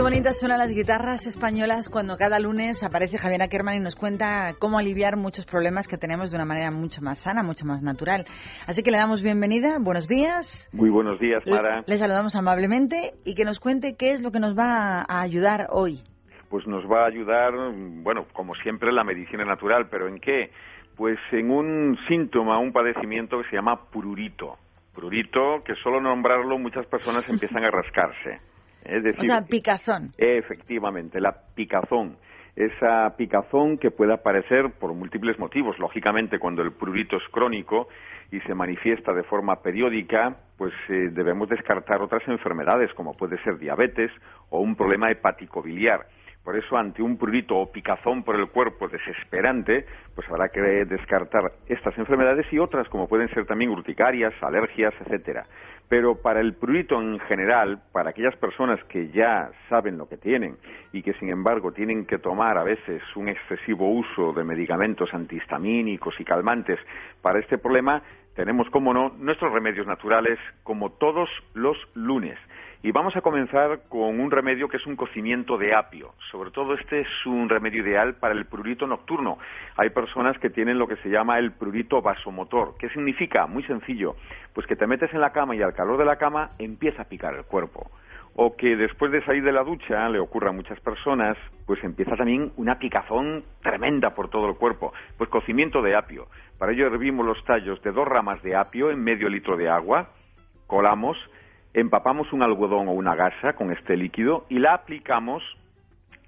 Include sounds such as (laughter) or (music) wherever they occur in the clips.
Qué bonitas suenan las guitarras españolas cuando cada lunes aparece Javier Ackerman y nos cuenta cómo aliviar muchos problemas que tenemos de una manera mucho más sana, mucho más natural. Así que le damos bienvenida, buenos días. Muy buenos días, Mara. Le, saludamos amablemente y que nos cuente qué es lo que nos va a ayudar hoy. Pues nos va a ayudar, bueno, como siempre, la medicina natural, pero ¿en qué? Pues en un síntoma, un padecimiento que se llama prurito. Prurito, que solo nombrarlo muchas personas (laughs) empiezan a rascarse. Es decir, o sea, picazón. Efectivamente, la picazón. Esa picazón que puede aparecer por múltiples motivos. Lógicamente, cuando el prurito es crónico y se manifiesta de forma periódica, pues eh, debemos descartar otras enfermedades, como puede ser diabetes o un problema hepático biliar. Por eso, ante un prurito o picazón por el cuerpo desesperante, pues habrá que descartar estas enfermedades y otras, como pueden ser también urticarias, alergias, etcétera. Pero para el prurito en general, para aquellas personas que ya saben lo que tienen y que, sin embargo, tienen que tomar a veces un excesivo uso de medicamentos antihistamínicos y calmantes para este problema, tenemos, como no, nuestros remedios naturales como todos los lunes. Y vamos a comenzar con un remedio que es un cocimiento de apio. Sobre todo este es un remedio ideal para el prurito nocturno. Hay personas que tienen lo que se llama el prurito vasomotor. ¿Qué significa? Muy sencillo. Pues que te metes en la cama y al calor de la cama empieza a picar el cuerpo o que después de salir de la ducha, le ocurra a muchas personas, pues empieza también una picazón tremenda por todo el cuerpo. Pues cocimiento de apio. Para ello hervimos los tallos de dos ramas de apio en medio litro de agua, colamos, empapamos un algodón o una gasa con este líquido y la aplicamos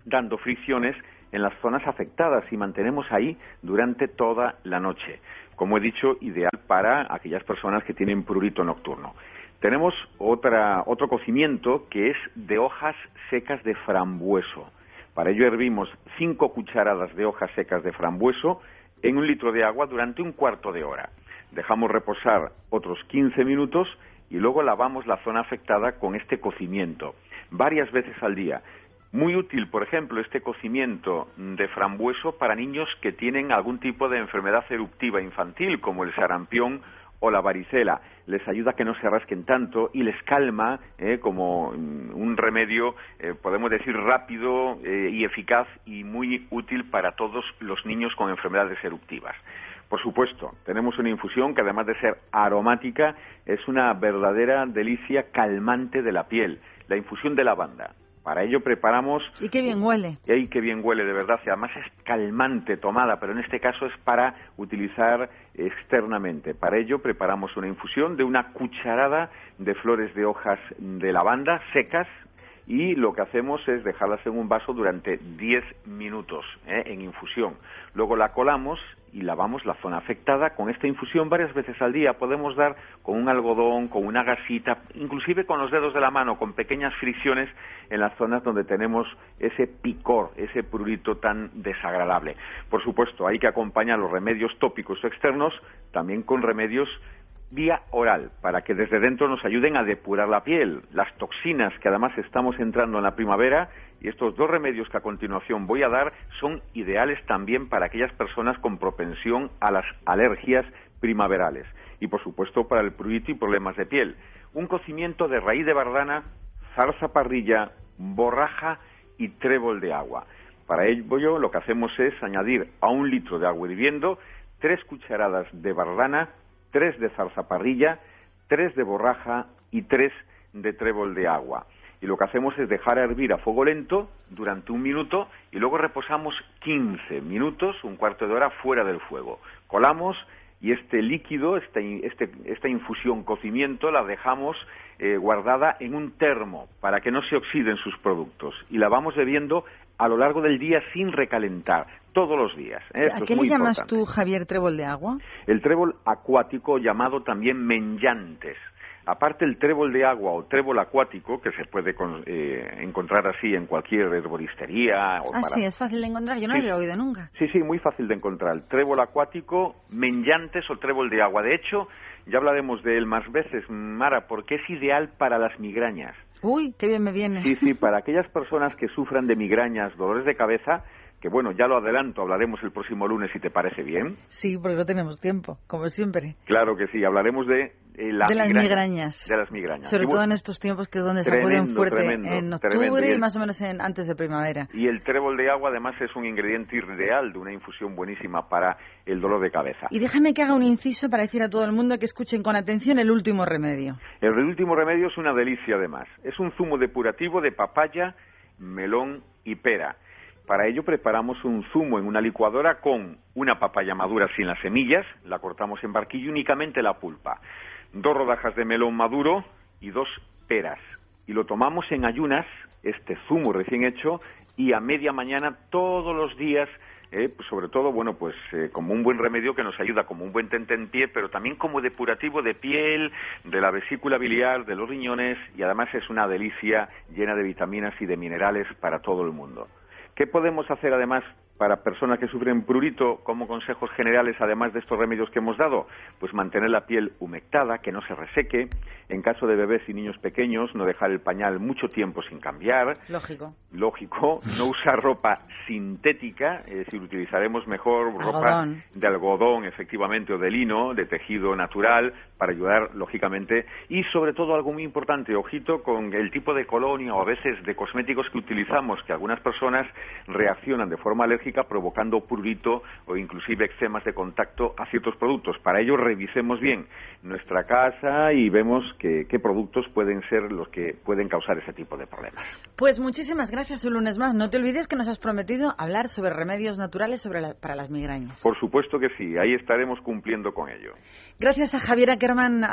dando fricciones en las zonas afectadas y mantenemos ahí durante toda la noche. Como he dicho, ideal para aquellas personas que tienen prurito nocturno. Tenemos otra, otro cocimiento que es de hojas secas de frambueso. Para ello hervimos cinco cucharadas de hojas secas de frambueso en un litro de agua durante un cuarto de hora. Dejamos reposar otros 15 minutos y luego lavamos la zona afectada con este cocimiento varias veces al día. Muy útil, por ejemplo, este cocimiento de frambueso para niños que tienen algún tipo de enfermedad eruptiva infantil, como el sarampión o la varicela. Les ayuda a que no se rasquen tanto y les calma eh, como un remedio, eh, podemos decir, rápido eh, y eficaz y muy útil para todos los niños con enfermedades eruptivas. Por supuesto, tenemos una infusión que además de ser aromática, es una verdadera delicia calmante de la piel, la infusión de lavanda. Para ello preparamos... Y qué bien huele. Y qué bien huele, de verdad. Además es calmante tomada, pero en este caso es para utilizar externamente. Para ello preparamos una infusión de una cucharada de flores de hojas de lavanda secas, y lo que hacemos es dejarlas en un vaso durante 10 minutos ¿eh? en infusión. Luego la colamos y lavamos la zona afectada. Con esta infusión varias veces al día podemos dar con un algodón, con una gasita, inclusive con los dedos de la mano, con pequeñas fricciones en las zonas donde tenemos ese picor, ese prurito tan desagradable. Por supuesto, hay que acompañar los remedios tópicos o externos también con remedios vía oral, para que desde dentro nos ayuden a depurar la piel, las toxinas que además estamos entrando en la primavera y estos dos remedios que a continuación voy a dar son ideales también para aquellas personas con propensión a las alergias primaverales y por supuesto para el prurito y problemas de piel. Un cocimiento de raíz de bardana, zarza parrilla, borraja y trébol de agua. Para ello lo que hacemos es añadir a un litro de agua hirviendo tres cucharadas de bardana, tres de zarzaparrilla, tres de borraja y tres de trébol de agua. Y lo que hacemos es dejar hervir a fuego lento durante un minuto y luego reposamos 15 minutos, un cuarto de hora fuera del fuego. Colamos y este líquido, este, este, esta infusión cocimiento, la dejamos eh, guardada en un termo para que no se oxiden sus productos y la vamos bebiendo a lo largo del día sin recalentar, todos los días. ¿eh? ¿A qué le llamas tú, Javier, trébol de agua? El trébol acuático, llamado también menyantes. Aparte el trébol de agua o trébol acuático, que se puede eh, encontrar así en cualquier herboristería. O ah, sí, es fácil de encontrar, yo no lo había oído nunca. Sí, sí, muy fácil de encontrar. El trébol acuático, menyantes o trébol de agua. De hecho, ya hablaremos de él más veces, Mara, porque es ideal para las migrañas. Uy, qué bien me viene. Sí, sí, (laughs) para aquellas personas que sufran de migrañas, dolores de cabeza, que bueno, ya lo adelanto, hablaremos el próximo lunes si te parece bien. Sí, porque no tenemos tiempo, como siempre. Claro que sí, hablaremos de eh, la de las migraña, migrañas. De las migrañas. Sobre todo en estos tiempos que es donde se acuden fuerte tremendo, en octubre tremendo. Y y el- más o menos en, antes de primavera. Y el trébol de agua además es un ingrediente ideal de una infusión buenísima para el dolor de cabeza. Y déjame que haga un inciso para decir a todo el mundo que escuchen con atención el último remedio. El último remedio es una delicia además. Es un zumo depurativo de papaya, melón y pera. Para ello preparamos un zumo en una licuadora con una papaya madura sin las semillas, la cortamos en barquillo únicamente la pulpa, dos rodajas de melón maduro y dos peras. Y lo tomamos en ayunas, este zumo recién hecho, y a media mañana todos los días eh, pues sobre todo, bueno, pues eh, como un buen remedio que nos ayuda como un buen tentempié, pero también como depurativo de piel, de la vesícula biliar, de los riñones y además es una delicia llena de vitaminas y de minerales para todo el mundo. ¿Qué podemos hacer además para personas que sufren prurito como consejos generales, además de estos remedios que hemos dado? Pues mantener la piel humectada, que no se reseque. En caso de bebés y niños pequeños, no dejar el pañal mucho tiempo sin cambiar. Lógico. Lógico, no usar ropa sintética, es decir, utilizaremos mejor ropa de algodón, efectivamente, o de lino, de tejido natural, para ayudar, lógicamente. Y sobre todo, algo muy importante, ojito con el tipo de colonia o a veces de cosméticos que utilizamos, que algunas personas reaccionan de forma alérgica provocando prurito o inclusive eczemas de contacto a ciertos productos. Para ello, revisemos bien nuestra casa y vemos que- qué productos pueden ser los que pueden causar ese tipo de problemas. Pues muchísimas gracias un lunes más. No te olvides que nos has prometido hablar sobre remedios naturales sobre la- para las migrañas. Por supuesto que sí, ahí estaremos cumpliendo con ello. Gracias a Javier Ackerman.